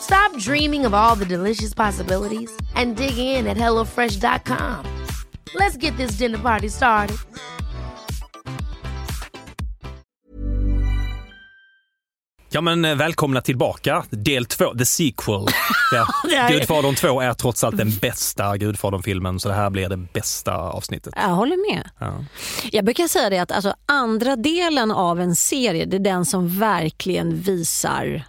Stop dreaming of all the delicious possibilities and dig in at HelloFresh.com. Let's get this dinner party started. Ja men eh, välkomna tillbaka, del två, the sequel. Ja. Gudfadern 2 är trots allt den bästa Gudfadern-filmen så det här blir det bästa avsnittet. Jag håller med. Ja. Jag brukar säga det att alltså, andra delen av en serie det är den som verkligen visar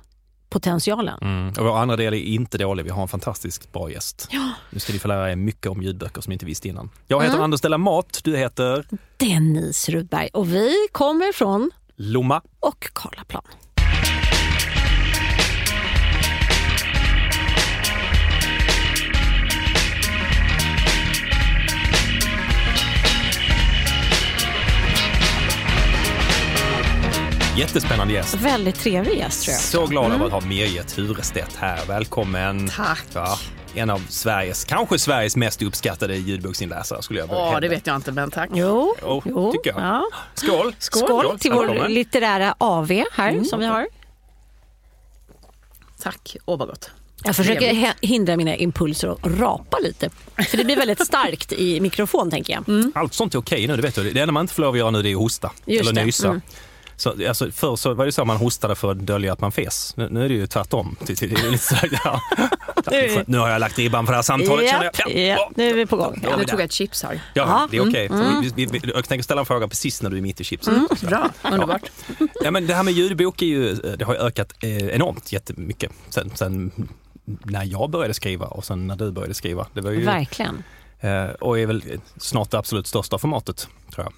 potentialen. Mm. Och vår andra del är inte dålig, vi har en fantastiskt bra gäst. Ja. Nu ska ni få lära er mycket om ljudböcker som ni inte visste innan. Jag heter Anders Della Mat, du heter Denise Rudberg och vi kommer från Lomma. och Karlaplan. Jättespännande gäst. Väldigt trevlig gäst tror jag. Så glad över att ha Mirje Turestedt här. Välkommen. Tack. Ja, en av Sveriges, kanske Sveriges mest uppskattade ljudboksinläsare skulle jag vilja Ja, hävda. det vet jag inte, men tack. Jo, Jo, jo. tycker jag. Ja. Skål! Skål, till vår Välkommen. litterära AV här som vi har. Tack. Åh, vad gott. Jag försöker hindra mina impulser och rapa lite. För det blir väldigt starkt i mikrofon tänker jag. Allt sånt är okej nu, det vet du. Det enda man inte får lov att göra nu det är att hosta Just eller det, nysa. mm. Så, alltså, förr så var det så att man hostade för att dölja att man fes. Nu, nu är det ju tvärtom. Det är lite så här, ja. Nu har jag lagt ribban för det här samtalet känner Ja, jag. ja, nu är vi på gång. Ja, Nu tog jag ett chips här. Ja, Ja, det är okej. mm, Vi, vi, vi, jag tänker ställa en fråga precis när du är mitt i chipsen. Mm. Bra, underbart. Ja, men det här med ljudbok är ju, det har ökat eh, enormt jättemycket sen, sen när jag började skriva och sen när du började skriva. Det var ju, Verkligen. eh, och är väl snart det absolut största formatet tror jag.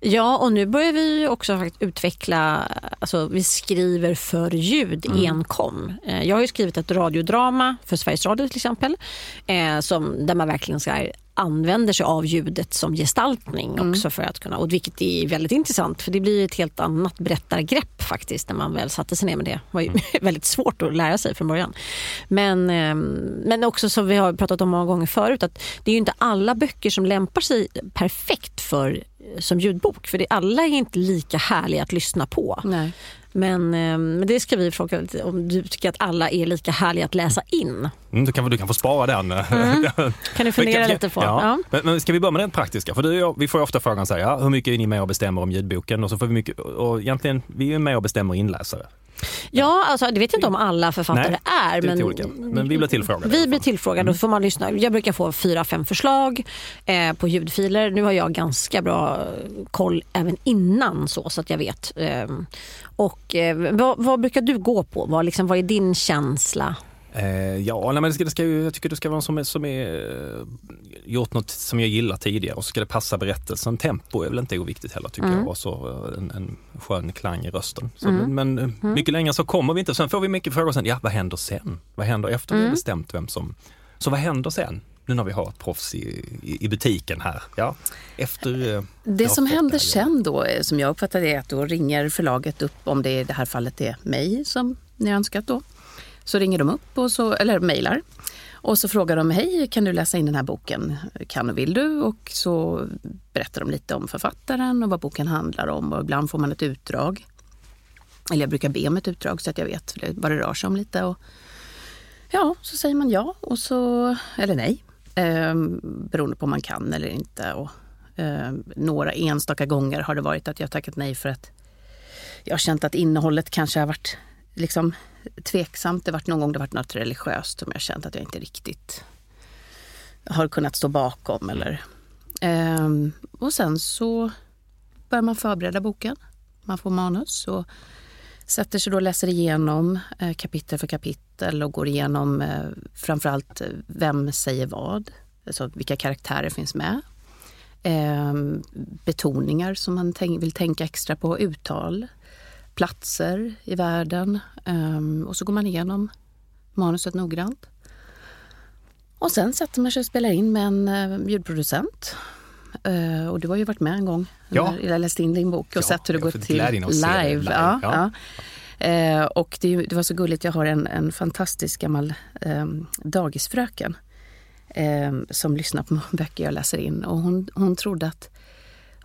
Ja, och nu börjar vi också utveckla, alltså vi skriver för ljud enkom. Eh, Jag har ju skrivit ett radiodrama för Sveriges Radio till exempel, eh, som, där man verkligen här, använder sig av ljudet som gestaltning också för att kunna, och vilket är väldigt intressant för det blir ett helt annat berättargrepp faktiskt när man väl satte sig ner med det. Det var ju väldigt svårt att lära sig från början. Men, eh, men också som vi har pratat om många gånger förut att det är ju inte alla böcker som lämpar sig perfekt för som ljudbok. För det, alla är inte lika härliga att lyssna på. Nej. Men, eh, men det ska vi fråga om du tycker att alla är lika härliga att läsa in. Mm, du, kan, du kan få spara den. Kan du fundera kan- lite på? Ja. Ja. Men, men ska vi börja med den praktiska? För jag- vi får ju ofta frågan så här, ja, hur mycket är ni med och bestämmer om ljudboken? Och så får vi mycket, och egentligen, vi är med och bestämmer inläsare. Ja, alltså, det vet jag inte om alla författare Nej, är. det är men. Men vi blir tillfrågade Vi blir tillfrågade och så får man lyssna. Jag brukar få fyra, fem förslag eh, på ljudfiler. Nu har jag ganska bra koll även innan så, så att jag vet. Eh, och eh, vad, vad brukar du gå på? Vad, liksom, vad är din känsla? Eh, ja, nej, men det ska, det ska jag tycker det ska vara någon som är, som är eh, gjort något som jag gillar tidigare och så ska det passa berättelsen. Tempo är väl inte oviktigt heller tycker Mm. jag och så eh, en, en skön klang i rösten. Så, Men, men eh, mycket längre så kommer vi inte. Sen får vi mycket frågor sen, ja vad händer sen? Vad händer efter Mm. vi har bestämt vem som... Så vad händer sen? Nu när vi har ett proffs i, i, i butiken här. Ja, efter... Det som händer sen då, som jag uppfattar det, är att då ringer förlaget upp, om det i det här fallet är mig som ni önskat då. Så ringer de upp, och så, eller mejlar. Och så frågar de, hej kan du läsa in den här boken? Kan och vill du? Och så berättar de lite om författaren och vad boken handlar om. Och ibland får man ett utdrag. Eller jag brukar be om ett utdrag så att jag vet vad det rör sig om lite. Och ja, så säger man ja, och så, eller nej. Eh, beroende på om man kan eller inte. Och, eh, några enstaka gånger har det varit att jag tackat nej för att jag har känt att innehållet kanske har varit liksom tveksamt. Det varit någon gång det varit något religiöst som jag känt att jag inte riktigt har kunnat stå bakom. Eller, Ehm, och sen så börjar man förbereda boken. Man får manus och sätter sig då och läser igenom eh, kapitel för kapitel och går igenom eh, framförallt eh, vem säger vad, alltså vilka karaktärer finns med. Eh, betoningar som man tänk, vill tänka extra på, uttal, platser i världen. Eh, och så går man igenom manuset noggrant. Och sen sätter man sig och spelar in med en eh, ljudproducent. Eh, och du har ju varit med en gång. Ja. När jag läste in din bok och Ja, sett hur det går till live. live, Ja, ja. Eh, och det, det var så gulligt, jag har en, en fantastisk gammal eh, dagisfröken eh, som lyssnar på böcker jag läser in. Och hon, hon, trodde att,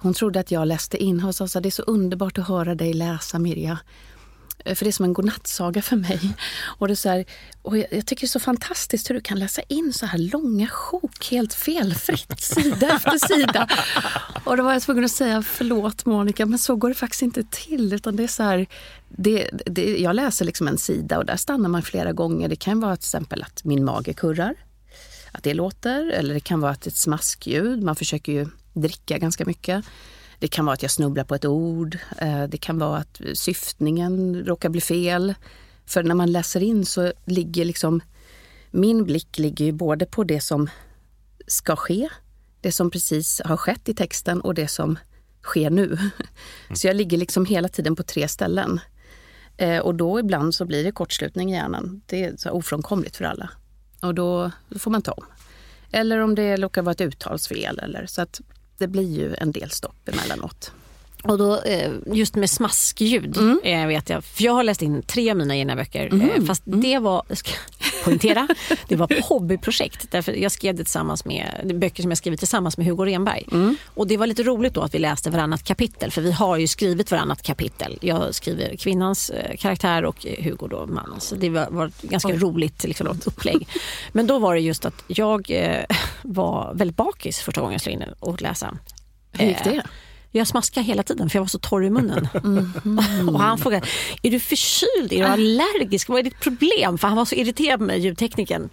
hon trodde att jag läste in. Hon sa här, det är så underbart att höra dig läsa Mirja. Eh, För det är som en godnattsaga för mig. Och det är så här, och jag, jag tycker det är så fantastiskt hur du kan läsa in så här långa sjok helt felfritt, sida efter sida. Och då var jag tvungen att säga förlåt Monica, men så går det faktiskt inte till. Utan det är så här, det, det, jag läser liksom en sida och där stannar man flera gånger. Det kan vara till exempel att min mage kurrar, att det låter. Eller det kan vara att ett smaskljud, man försöker ju dricka ganska mycket. Det kan vara att jag snubblar på ett ord. Eh, Det kan vara att syftningen råkar bli fel. För när man läser in så ligger liksom... Min blick ligger ju både på det som ska ske, det som precis har skett i texten och det som sker nu. Så jag ligger liksom hela tiden på tre ställen. Eh, Och då ibland så blir det kortslutning i hjärnan. Det är ofrånkomligt för alla. Och då, då får man ta om. Eller om det råkar vara ett uttalsfel. Eller, så att det blir ju en del stopp emellanåt. Och då, eh, just med smaskljud eh, vet jag, för jag har läst in tre av mina egna böcker. Eh, fast det var, poängtera, det var ett hobbyprojekt. Därför jag skrev det tillsammans med, böcker som jag skrivit tillsammans med Hugo Renberg. Och det var lite roligt då att vi läste varannat kapitel, för vi har ju skrivit varannat kapitel. Jag skriver kvinnans eh, karaktär och eh, Hugo då mannens. Så det var, var ett ganska roligt liksom, upplägg. Men då var det just att jag eh, var väldigt bakis första gången jag slog in och läsa. Hur gick det? Jag smaskade hela tiden för jag var så torr i munnen. och han frågade, är du förkyld? Är du allergisk? Vad är ditt problem? För han var så irriterad med ljudtekniken.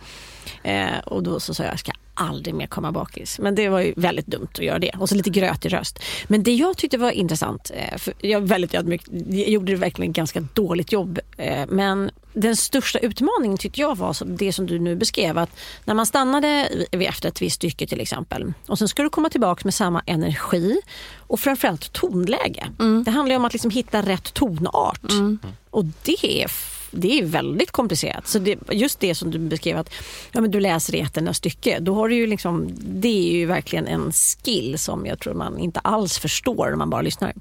Eh, och då så sa jag, jag ska aldrig mer komma bakis. Men det var ju väldigt dumt att göra det. Och så lite grötig röst. Men det jag tyckte var intressant, eh, för jag är väldigt ödmjuk, jag gjorde det verkligen ganska dåligt jobb. Eh, men den största utmaningen tyckte jag var det som du nu beskrev. Att när man stannade efter ett visst stycke till exempel och sen ska du komma tillbaka med samma energi och framförallt tonläge. Det handlar ju om att liksom hitta rätt tonart. Och det är det är väldigt komplicerat. Så det, just det som du beskrev att ja, men du läser i ett enda stycke. Då har du ju liksom, det är ju verkligen en skill som jag tror man inte alls förstår när man bara lyssnar.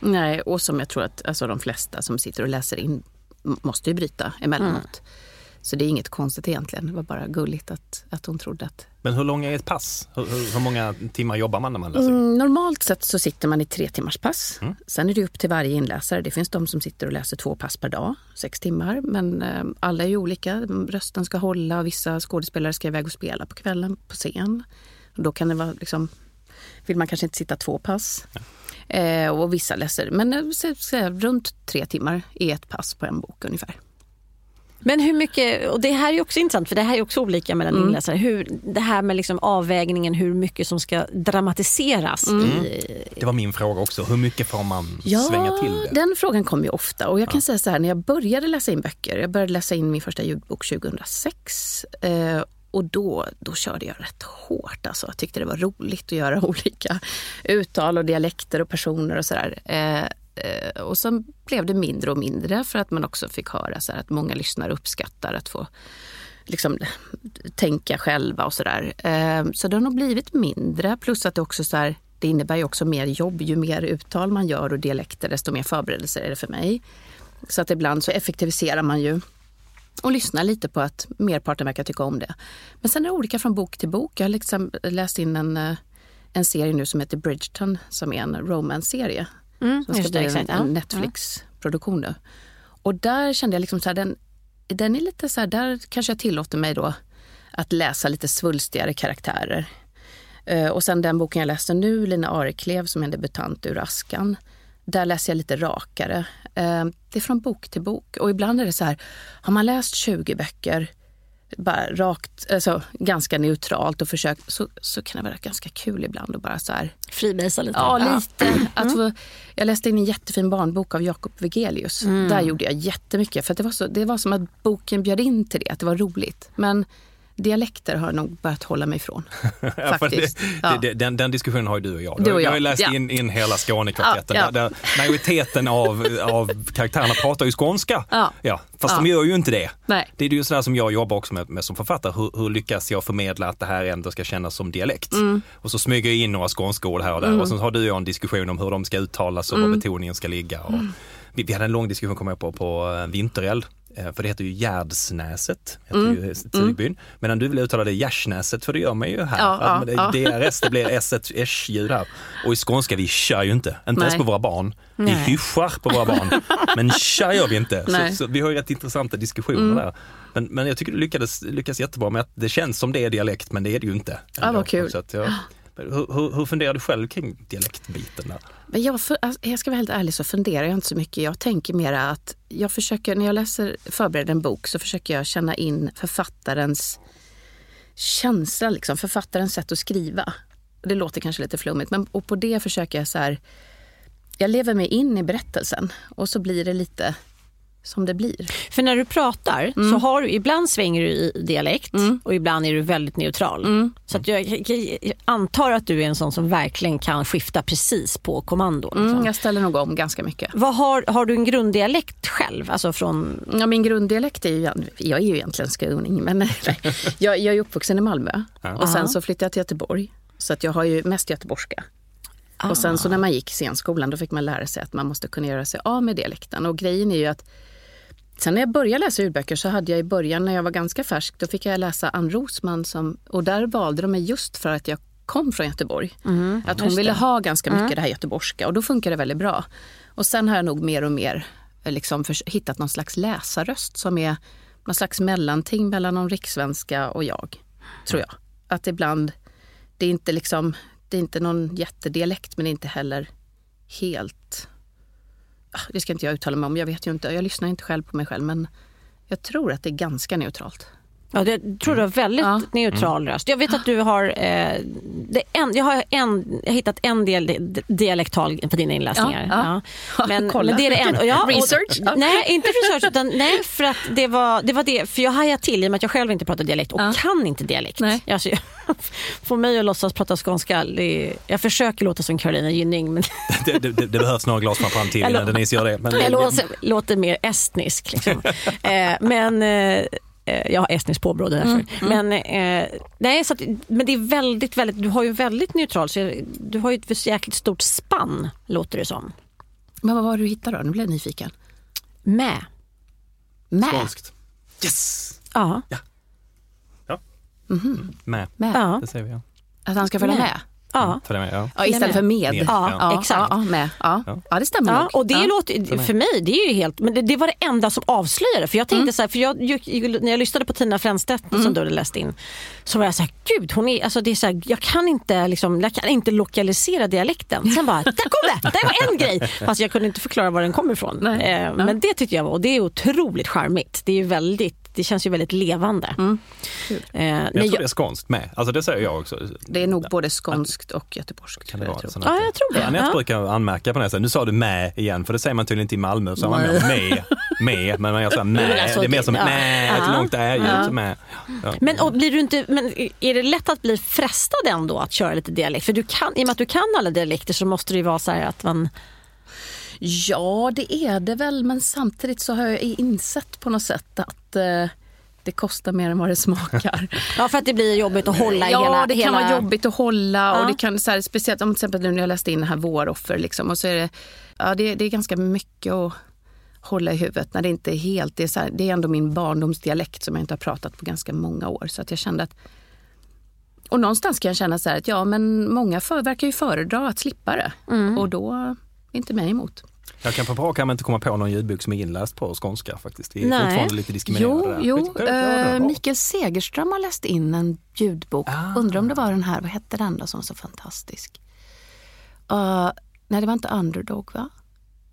Nej, och som jag tror att alltså, de flesta som sitter och läser in måste ju bryta emellanåt. Så det är inget konstigt egentligen. Det var bara gulligt att, att hon trodde att... Men hur långa är ett pass? Hur, hur, hur många timmar jobbar man när man läser? Mm, normalt sett så sitter man i tre timmars pass. Sen är det upp till varje inläsare. Det finns de som sitter och läser två pass per dag, sex timmar. Men eh, alla är ju olika. Rösten ska hålla och vissa skådespelare ska iväg och spela på kvällen på scen. Och då kan det vara liksom, vill man kanske inte sitta två pass. Eh, och vissa läser, men eh, så, så, runt tre timmar är ett pass på en bok ungefär. Men hur mycket, och det här är också intressant för det här är också olika mellan Mm. inläsare. Hur, det här med liksom avvägningen hur mycket som ska dramatiseras. Mm. I, Det var min fråga också. Hur mycket får man Ja, svänga till det? den frågan kommer ju ofta. Och jag kan säga så här, när jag började läsa in böcker, jag började läsa in min första ljudbok 2006. Eh, och då, då körde jag rätt hårt. Alltså. Jag tyckte det var roligt att göra olika uttal och dialekter och personer och sådär. Eh, eh, och sen blev det mindre och mindre för att man också fick höra så här, att många lyssnare uppskattar att få liksom, tänka själva och sådär. Eh, så det har nog blivit mindre. Plus att det också så här, det innebär ju också mer jobb. Ju mer uttal man gör och dialekter, desto mer förberedelser är det för mig. Så att ibland så effektiviserar man ju och lyssnar lite på att merparten verkar tycka om det. Men sen är det olika från bok till bok. Jag har liksom läst in en, eh, en serie nu som heter Bridgerton som är en romance-serie. mm, Som ska bli en, en Netflix-produktion nu. Och där kände jag liksom så här, den, den är lite så här, där kanske jag tillåter mig då att läsa lite svulstigare karaktärer. Eh, och sen den boken jag läste nu, Lina Areklev som är en debutant ur Askan. Där läser jag lite rakare. Eh, det är från bok till bok. Och ibland är det så här, har man läst 20 böcker bara rakt, alltså, ganska neutralt och försökt, så, så kan det vara ganska kul ibland att bara så här, Freebasea lite. Ja, lite. Att få, jag läste in en jättefin barnbok av Jakob Wegelius. Där gjorde jag jättemycket. För det, var så, det var som att boken bjöd in till det, att det var roligt. Men dialekter har jag nog börjat hålla mig ifrån. Faktiskt. det, Ja. det, den, den diskussionen har ju du och jag. Du och jag har jag, ju läst ja. in, in hela Skånekvartetten. Ja. Där, där majoriteten av, av karaktärerna pratar ju skånska. Ja. fast de gör ju inte det. Nej. Det är ju sådär som jag jobbar också med, med som författare. Hur, hur lyckas jag förmedla att det här ändå ska kännas som dialekt? Mm. Och så smyger jag in några skånska ord här och där. Och sen har du och jag en diskussion om hur de ska uttalas och Mm. var betoningen ska ligga. Och vi, vi hade en lång diskussion, kommer jag på, på eh, Vintereld. Eh, För det heter ju Gärdsnäset, heter Mm. ju Stigbyn. Medan du vill uttala det Gärsnäset, för det gör man ju här. Ja, ja, det, ja. DRS, det blir S, ett S-ljud här. Och i skånska, vi kör ju inte. Inte ens Nej. på våra barn. Vi Nej. hyschar på våra barn. Men kör gör vi inte. Så, så vi har ju rätt intressanta diskussioner där. Men, men jag tycker du lyckades, lyckas jättebra med att det känns som det är dialekt, men det är det ju inte. Ja, vad Ändå. kul. Så att jag, hur, hur, hur funderar du själv kring dialektbiten? Där? Men jag, för, alltså, jag ska vara helt ärlig så funderar jag inte så mycket. Jag tänker mera att jag försöker, när jag läser, förbereder en bok så försöker jag känna in författarens känsla, liksom, författarens sätt att skriva. Det låter kanske lite flummigt, men och på det försöker jag så här, jag lever mig in i berättelsen och så blir det lite som det blir. För när du pratar Mm. så har du, ibland svänger du i dialekt och ibland är du väldigt neutral. Mm. Så att jag, jag antar att du är en sån som verkligen kan skifta precis på kommando. Liksom. Mm, jag ställer nog om ganska mycket. Vad har, har du en grunddialekt själv? Alltså från, Ja, min grunddialekt är ju, jag är ju egentligen skåning, men jag, jag är uppvuxen i Malmö och sen så flyttade jag till Göteborg. Så att jag har ju mest göteborgska. Och sen så när man gick scenskolan då fick man lära sig att man måste kunna göra sig av med dialekten. Och grejen är ju att sen när jag började läsa ljudböcker så hade jag i början när jag var ganska färsk, då fick jag läsa Ann Rosman som, och där valde de mig just för att jag kom från Göteborg. att hon ville ha ganska mycket det här göteborgska och då funkar det väldigt bra. Och sen har jag nog mer och mer eh, liksom förs- hittat någon slags läsarröst som är någon slags mellanting mellan någon rikssvenska och jag, tror jag. Att ibland, det är inte liksom, det är inte någon jättedialekt men inte heller helt, Ah, det ska inte jag uttala mig om, jag vet ju inte, jag lyssnar inte själv på mig själv men jag tror att det är ganska neutralt ja, det, jag tror du har väldigt Ja. neutral röst. Jag vet att du har, eh, det en, jag, har en, jag har hittat en del dialektal på dina inläsningar. Ja, ja. Men, Kolla. men det är det en, ja, och- Research, ja. Nej, inte research utan nej, för att det var, det var det. För jag hajade till i och med att jag själv inte pratar dialekt och Ja. kan inte dialekt. Nej. Alltså, jag, får mig att låtsas prata skånska, det, jag försöker låta som Carolina Gynning men Det, det, det, det behövs några glas fram till innan Denise gör det. Men, jag låter, låter mer estnisk. Liksom. eh, men eh, jag har estniskt påbrå därför. Men, eh, nej, så att, men det är väldigt, väldigt, du har ju väldigt neutral, så du har ju ett jäkligt stort spann låter det som. Men vad var det du hittade då? Nu blev jag nyfiken. Med. Med? Skånskt. Yes! Ja. Med. med. Ja. Det säger vi. Ja. Att han ska följa Med. Ja. För det med, ja. Ja, istället för med? Med, Ja, ja. exakt. Ja, med. Ja. ja, det stämmer Ja, nog. och det ja. låter, för mig, det är ju helt, men det, det var det enda som avslöjade. För jag tänkte så här, för jag, när jag lyssnade på Tina Fränstedt som du hade läst in, så var jag så här, gud, hon är, alltså det är så här, jag kan inte, liksom, jag kan inte lokalisera dialekten. Sen bara, där kom det, där var en grej. Fast jag kunde inte förklara var den kom ifrån. Nej. Eh, Ja. Men det tyckte jag var, och det är otroligt charmigt. Det är ju väldigt, det känns ju väldigt levande. Eh, Jag tror jag, det är skånskt med. Alltså det säger jag också. Det är nog både skånskt och göteborgskt. Kan det jag vara tror. sånt Ja, jag tror det. Anette Ja. brukar anmärka på det. Här, Nu sa du med igen, för det säger man tydligen inte i Malmö. Så man med, med, med, men man gör så här med. alltså, det är mer som ja. med, ett långt ä-ljud. Med. Ja. Men, och blir du inte, men är det lätt att bli frestad ändå att köra lite dialekt? För du kan, i och med att du kan alla dialekter så måste det ju vara så här att man... Ja, det är det väl. Men samtidigt så har jag insett på något sätt att eh, det kostar mer än vad det smakar. Ja, för att det blir jobbigt att hålla ja, hela... det kan hela... vara jobbigt att hålla. Ja. Och det kan, så här, speciellt om till exempel nu när jag läste in här Våroffer. Liksom, och så är det, ja, det, det är ganska mycket att hålla i huvudet när det inte är helt... Det är, så här, det är ändå min barndomsdialekt som jag inte har pratat på ganska många år. Så att jag kände att... Och någonstans kan jag känna så här att ja, men många för, verkar ju föredra att slippa det. Och då är inte mig emot. Jag kan på rak arm inte komma på någon ljudbok som är inläst på skånska faktiskt. Vi är Nej. fortfarande lite diskriminerade Jo, jo bra. Mikael Segerström har läst in en ljudbok. Ah. Undrar om det var den här, vad hette den då som var så fantastisk? Uh, nej, det var inte Underdog va?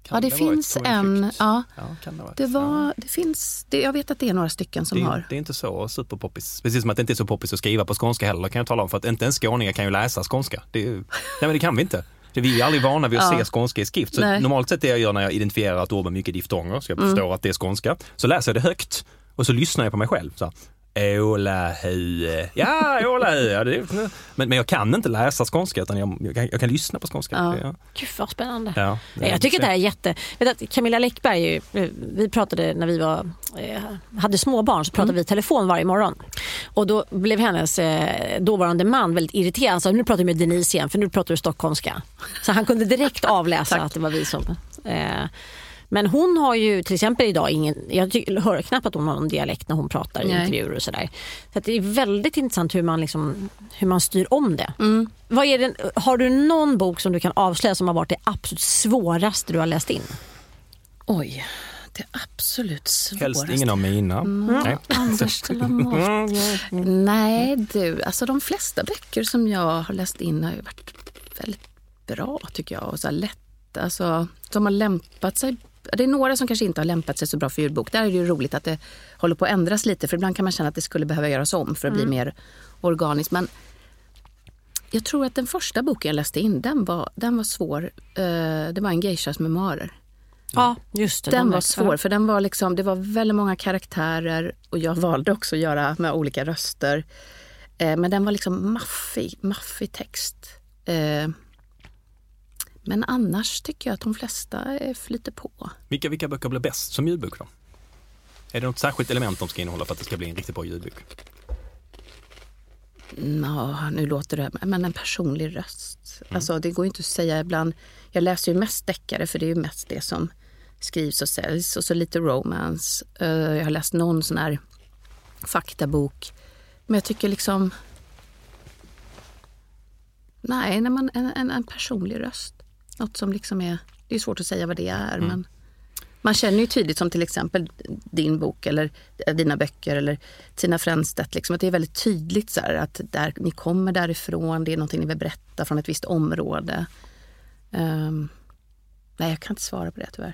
Ja, det, det finns en. Ja, Ja, kan det, det var, det finns, det, jag vet att det är några stycken som det, har. det är inte så superpoppis. Precis som att det inte är så poppis att skriva på skånska heller kan jag tala om. För att inte ens skåningar kan ju läsa skånska. Det, nej men det kan vi inte. Det- Vi är aldrig vana vid att Ja. se skånska i skrift. Så Nej. normalt sett det jag gör när jag identifierar ett ord med mycket diftonger, så jag Mm. förstår att det är skånska, så läser jag det högt och så lyssnar jag på mig själv. Så här, Ålahue. Ja, är- men, men jag kan inte läsa skånska utan jag, jag, kan, jag kan lyssna på skånska. Ja. Ja. Gud vad spännande. Ja, Jag tycker det här är jätte... Vet att Camilla Läckberg, eh, vi pratade när vi var, eh, hade små barn så pratade vi i telefon varje morgon. Och då blev hennes eh, dåvarande man väldigt irriterad. Han sa nu pratar du med Denise igen för nu pratar du stockholmska. Så han kunde direkt avläsa att det var vi som... Eh, men hon har ju till exempel idag ingen, jag hör knappt att hon har någon dialekt när hon pratar i Nej. intervjuer och sådär. Så att det är väldigt intressant hur man, liksom, hur man styr om det. Vad är det. Har du någon bok som du kan avslöja som har varit det absolut svåraste du har läst in? Oj, det absolut svåraste. Helst ingen av mina. Nej. Anders de. Nej du, alltså de flesta böcker som jag har läst in har ju varit väldigt bra tycker jag. Och så här lätt, alltså, som har lämpat sig. Det är några som kanske inte har lämpat sig så bra för ljudbok. Där är det ju roligt att det håller på att ändras lite. För ibland kan man känna att det skulle behöva göras om för att bli mer organiskt. Men jag tror att den första boken jag läste in, den var, den var svår. Eh, det var en geishas memoarer. Ja, just det. Den de var svår för den var liksom, det var väldigt många karaktärer och jag valde också att göra med olika röster. Eh, men den var liksom maffig, maffig text. Men annars tycker jag att de flesta eh, flyter på. Vilka, vilka böcker blir bäst som ljudbok då? Är det något särskilt element de ska innehålla för att det ska bli en riktigt bra ljudbok? Mm, Ja, nu låter det, men en personlig röst. Alltså det går ju inte att säga ibland. Jag läser ju mest deckare för det är ju mest det som skrivs och säljs och så lite romance. Eh, Jag har läst någon sån här faktabok. Men jag tycker liksom... Nej, när man, en, en, en personlig röst. Något som liksom är... Det är svårt att säga vad det är men man känner ju tydligt som till exempel din bok eller dina böcker eller Tina Fränstedt, liksom, att det är väldigt tydligt så här, att där, ni kommer därifrån, det är någonting ni vill berätta från ett visst område. Ehm, nej, jag kan inte svara på det tyvärr.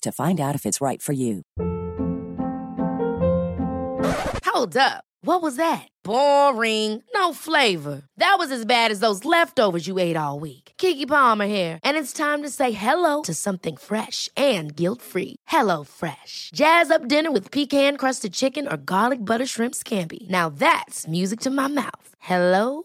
to find out if it's right for you. Hold up. What was that? Boring. No flavor. That was as bad as those leftovers you ate all week. Kiki Palmer here, and it's time to say hello to something fresh and guilt-free. Hello Fresh. Jazz up dinner with pecan-crusted chicken or garlic butter shrimp scampi. Now that's music to my mouth. Hello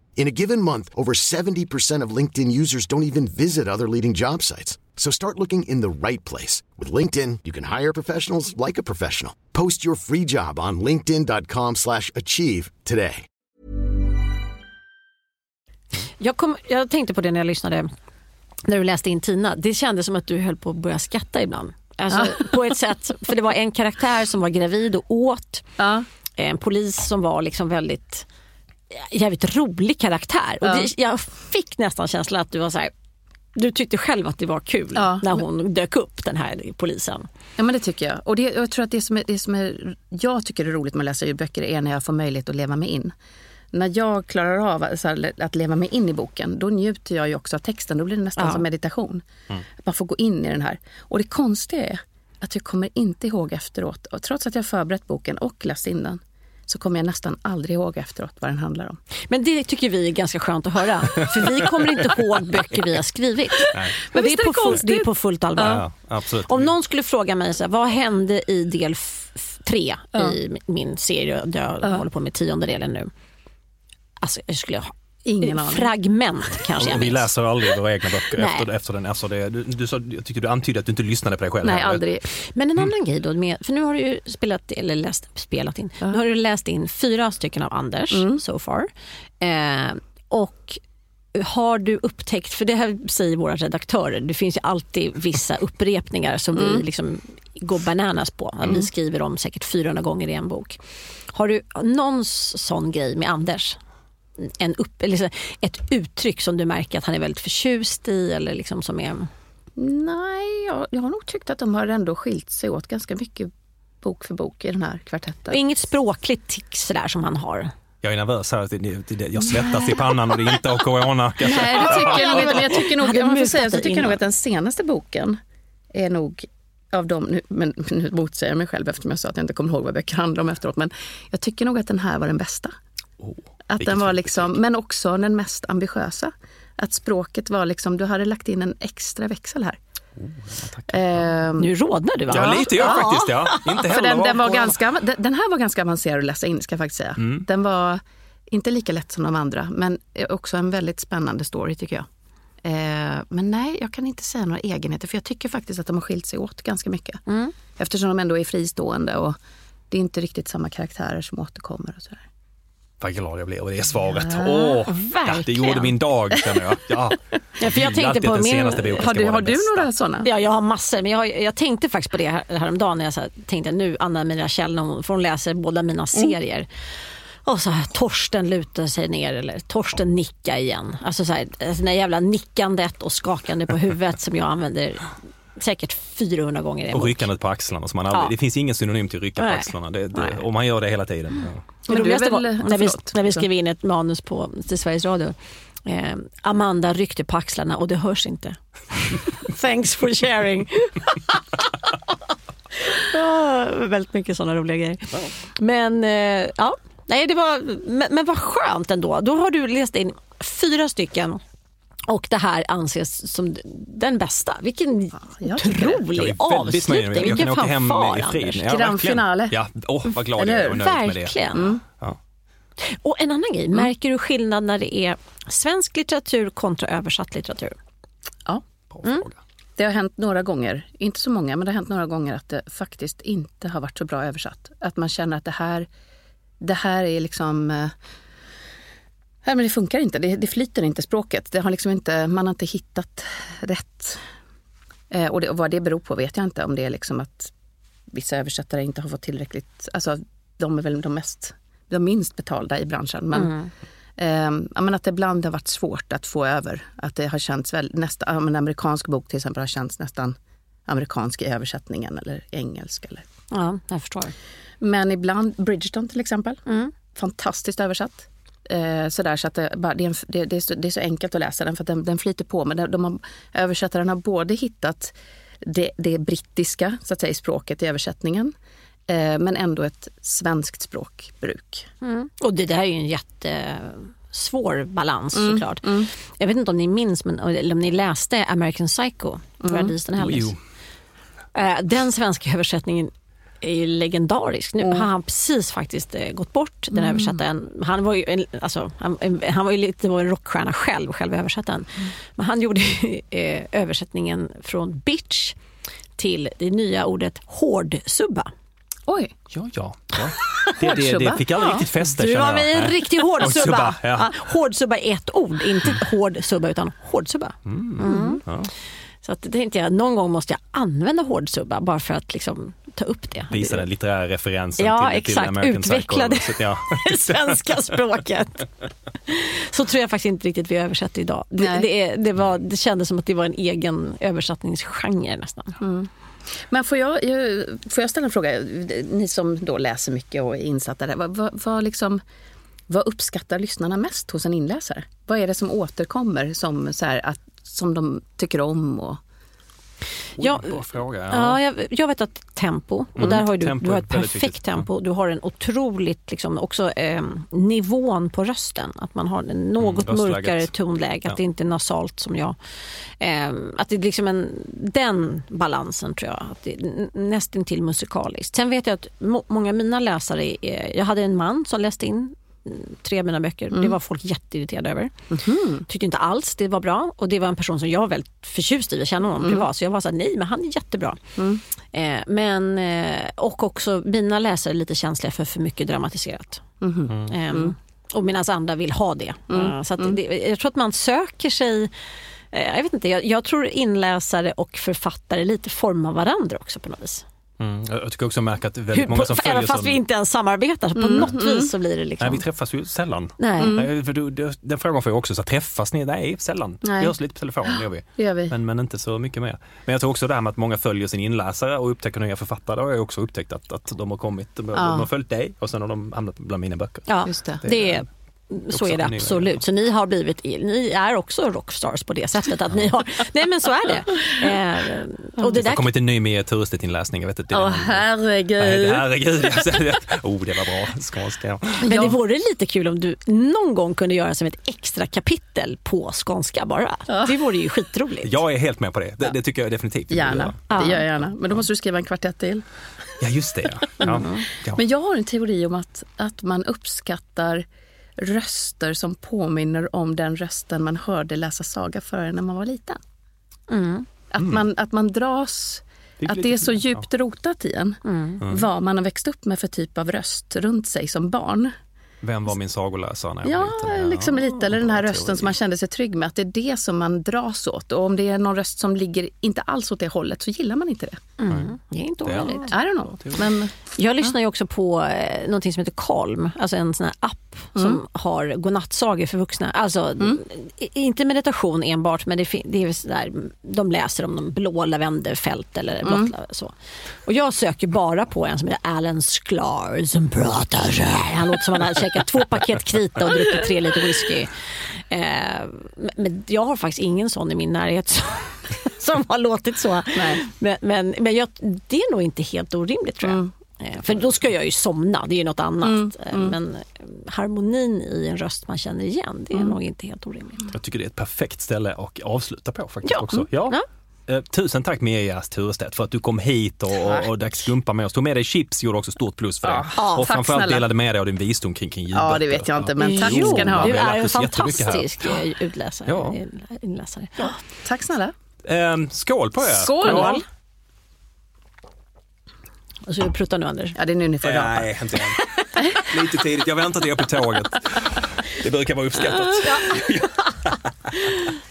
In a given month, over 70% of LinkedIn users don't even visit other leading job sites. So start looking in the right place. With LinkedIn, you can hire professionals like a professional. Post your free job on linkedin.com slash achieve today. Jag, kom, jag tänkte på det när jag lyssnade, när du läste in Tina. Det kändes som att du höll på att börja skratta ibland. Alltså, På ett sätt, för det var en karaktär som var gravid och åt. Ja. En polis som var liksom väldigt jävligt rolig karaktär. Och Ja. det, jag fick nästan känslan att du var så här, Du tyckte själv att det var kul Ja, när hon dök upp, den här polisen. Ja men det tycker jag. Och det, jag tror att det som, är, det som är, jag tycker är roligt med att läsa ljudböcker är när jag får möjlighet att leva mig in. När jag klarar av så här, att leva mig in i boken, då njuter jag ju också av texten. Då blir det nästan Ja. som meditation. Att man får gå in i den här. Och det konstiga är att jag kommer inte ihåg efteråt. Och trots att jag förberett boken och läst in den så kommer jag nästan aldrig ihåg efteråt vad den handlar om. Men det tycker vi är ganska skönt att höra. För vi kommer inte ihåg böcker vi har skrivit. Men Men det, är är på full, det är på fullt allvar. Ja, absolut. Om någon skulle fråga mig så här, vad hände i del tre i min serie, där jag håller på med tionde delen nu. Alltså jag skulle ha Ingen aning. fragment kanske jag Och vi minns. läser aldrig våra egna böcker Nej. efter, efter den. Alltså det, du, du, jag tycker du antydde att du inte lyssnade på dig själv. Nej, heller. aldrig. Men en annan grej då, med, för nu har du ju spelat, eller läst, spelat in, nu har du läst in fyra stycken av Anders so far. Eh, och har du upptäckt, för det här säger våra redaktörer, det finns ju alltid vissa upprepningar som vi liksom går bananas på. Vi skriver om säkert 400 gånger i en bok. Har du någon sån grej med Anders? En upp, eller ett uttryck som du märker att han är väldigt förtjust i eller liksom som är... Nej, jag, jag har nog tyckt att de har ändå skilt sig åt ganska mycket bok för bok i den här kvartetten. Inget språkligt tics sådär som han har. Jag är nervös här. Jag svettas i pannan och det är inte av corona. Nej, det tycker jag nog inte. Men jag tycker nog, om man får mutat säga, så tycker jag nog att den senaste boken är nog av dem, nu, men nu motsäger jag mig själv eftersom jag sa att jag inte kommer ihåg vad böcker handlar om efteråt. Men jag tycker nog att den här var den bästa. Oh, Att vilket den var liksom, men också den mest ambitiösa. Att språket var liksom, du hade lagt in en extra växel här. Ehm, Nu rodnar du va? Ja, lite jag faktiskt. Ja. Inte för den, den, var ganska, den här var ganska avancerad att läsa in ska jag faktiskt säga. Mm. Den var inte lika lätt som de andra men också en väldigt spännande story tycker jag. Eh, men nej, jag kan inte säga några egenheter för jag tycker faktiskt att de har skilt sig åt ganska mycket. Mm. Eftersom de ändå är fristående och det är inte riktigt samma karaktärer som återkommer. Och sådär. Vad glad jag blev över det svaret. Åh, ja, det gjorde min dag känner jag. Ja. Ja, för jag tänkte på min- senaste boken Har du, har du några sådana? Ja, jag har massor, men jag, jag tänkte faktiskt på det här, häromdagen när jag så här, tänkte nu Anna-Maria Kjell, för hon läser båda mina serier. Och så här, Torsten lutar sig ner eller Torsten nicka igen. Alltså så här, alltså det jävla nickandet och skakande på huvudet som jag använder säkert 400 gånger i en Och ryckandet på axlarna. Så man aldrig, Ja. Det finns ingen synonym till rycka på Nej. axlarna. Det, det, och man gör det hela tiden. Ja. Det Men du är roligaste väl- var ja, när vi, när vi skrev in ett manus på, till Sveriges Radio. Eh, Amanda ryckte på axlarna och det hörs inte. Thanks for sharing. ah, väldigt mycket sådana roliga grejer. Men eh, ja, nej, det var, men, men vad skönt ändå. Då har du läst in fyra stycken och det här anses som den bästa. Vilken. Jag otrolig avslutning. Vilken kan åka hem fanfar, i frid. Anders. Ja, Grand finale. Ja, åh, vad glad Eller jag är hur? och nöjd med det. Verkligen. Ja. Och en annan grej, märker du skillnad när det är svensk litteratur kontra översatt litteratur? Ja. Bra Mm. fråga. Det har hänt några gånger, inte så många, men det har hänt några gånger att det faktiskt inte har varit så bra översatt. Att man känner att det här, det här är liksom... eh, Nej, men det funkar inte, det, det flyter inte språket. Det har liksom inte, man har inte hittat rätt. Eh, och, det, och vad det beror på vet jag inte. Om det är liksom att vissa översättare inte har fått tillräckligt... Alltså, de är väl de, mest, de minst betalda i branschen. Men, eh, ja, men att det ibland har varit svårt att få över. Att det har känts väl, nästa, ja, en amerikansk bok till exempel har känts nästan amerikansk i översättningen eller engelsk. Eller. Ja, jag förstår. Men ibland, Bridgerton till exempel, fantastiskt översatt. Eh, sådär, så att det, bara, det, är en, det, det, är så, det är så enkelt att läsa den för att den, den flyter på. Men de, de har, översättaren har både hittat det, det brittiska så att säga, i språket i översättningen eh, men ändå ett svenskt språkbruk. Och det där är ju en jättesvår balans såklart. Jag vet inte om ni minns, men, eller om ni läste American Psycho, Brad Easton Ellis. Jo. Den svenska översättningen är ju legendarisk. Nu har han precis faktiskt eh, gått bort, den översättaren. Han var ju, en, alltså, han, en- han var ju lite av en rockstjärna själv, själv översättaren. Men han gjorde eh, översättningen från bitch till det nya ordet hårdsubba. Oj, Ja, ja. ja. Det, det, det fick aldrig Ja. riktigt fäste Du var med en riktig hårdsubba. Hårdsubba, ja. Ja, hårdsubba är ett ord, inte hårdsubba utan hårdsubba. Mm. Ja. Så att det tänkte jag, någon gång måste jag använda hårdsubba bara för att liksom ta upp det. Visa den litterära referensen Ja, till, exakt. till American Utveckla det. Ja. svenska språket. Så tror jag faktiskt inte riktigt vi översätter idag. Det, det, är, det, var, det kändes som att det var en egen översättningsgenre nästan. Men får jag, jag- får jag ställa en fråga? Ni som då läser mycket och är insatta där. Vad, vad, vad, liksom, vad uppskattar lyssnarna mest hos en inläsare? Vad är det som återkommer som, så här, att, som de tycker om? Och, Ja, Bra fråga. Ja, Ja. jag, jag vet att tempo, och Mm, där har du, tempo du har ett perfekt tempo. Du har en otroligt, liksom, också eh, nivån på rösten. Att man har en något Mm, mörkare tonläge, att Ja. det inte är nasalt som jag. Eh, att det är liksom en, den balansen tror jag, att det är nästintill musikaliskt. Sen vet jag att må, många av mina läsare, är, jag hade en man som läste in mm, tre av mina böcker. Det var folk jätteirriterade över. Tyckte inte alls det var bra och det var en person som jag var väldigt förtjust i, jag känner honom privat. Så jag var så här, nej men han är jättebra. Eh, men, eh, och också mina läsare är lite känsliga för för mycket dramatiserat. Eh, och medan andra vill ha det. Eh, så att det, jag tror att man söker sig eh, jag vet inte, jag, jag tror inläsare och författare lite formar varandra också på något vis. Mm. Jag tycker också märka att det är väldigt Hur, många på, som följer även fast som... vi inte ens samarbetar, så på något vis så blir det liksom... Nej, vi träffas ju sällan. Nej. Nej, för du, du, den frågan får jag också, så träffas ni? Nej, sällan. Nej. Vi hörs lite på telefon, det gör vi. det gör vi. Men, men inte så mycket mer. Men jag tror också det här med att många följer sin inläsare och upptäcker nya författare. Det har jag också upptäckt att, att de har kommit, de, de har följt dig och sen har de hamnat bland mina böcker. Ja, Just det. det är, så är det absolut. Så ni har blivit, ni är också rockstars på det sättet att ni har, nej men så är det. Eh, och det där, har kommit en ny med turistinläsning. Åh någon- herregud. Nej, herregud. oh, det var bra. Skånska. ja. men det vore lite kul om du någon gång kunde göra som ett extra kapitel på skånska bara. Det vore ju skitroligt. Jag är helt med på det. Det, det tycker jag definitivt. Gärna, det gör jag gärna. Men då måste du skriva en kvartett till. Ja, just det. Ja. Ja. Ja. Men jag har en teori om att, att man uppskattar röster som påminner om den rösten man hörde läsa saga för en när man var liten. Att, man, att man dras, att det är så ja. djupt rotat i en. Vad man har växt upp med för typ av röst runt sig som barn. Vem var min sagoläsare när jag Ja, var liten? liksom lite. Eller den här rösten teori. som man kände sig trygg med. Att det är det som man dras åt. Och om det är någon röst som ligger inte alls åt det hållet så gillar man inte det. Mm. Det är inte omöjligt. I don't know. Men Jag lyssnar ju också på eh, någonting som heter Calm, alltså en sån här app som har godnattsagor för vuxna. Alltså i- inte meditation enbart men det, det är sådär, de läser om de blå lavendelfält eller blått la- så. Och jag söker bara på en som heter Alan Sklar som pratar så här. Han låter som han har käkat två paket krita och druckit tre liter whisky. Eh, men- jag har faktiskt ingen sån i min närhet som, som har låtit så. Men, men, men jag, det är nog inte helt orimligt tror jag. Eh, För då ska jag ju somna, det är ju något annat. Eh, Men eh, harmonin i en röst man känner igen, det är nog inte helt orimligt. Jag tycker det är ett perfekt ställe att avsluta på faktiskt Ja. också. Ja. Eh, Tusen tack Mia Turestedt för att du kom hit och, och, och drack skumpa med oss. Tog med dig chips gjorde också stort plus för det. Ja, och tack framförallt snälla. delade med dig av din vissom kring, kring ljudböcker. Ja, det vet jag inte, men tack Jo, ska ni ha. Du är en fantastisk utläsare, Ja. inläsare. Tack snälla. Ehm, skål på er! Skål! Ja. Och så pruttar nu Anders. Ja, det är nu ni får rapa. Nej, inte än. Lite tidigt. Jag väntar till jag är på tåget. Det brukar vara uppskattat.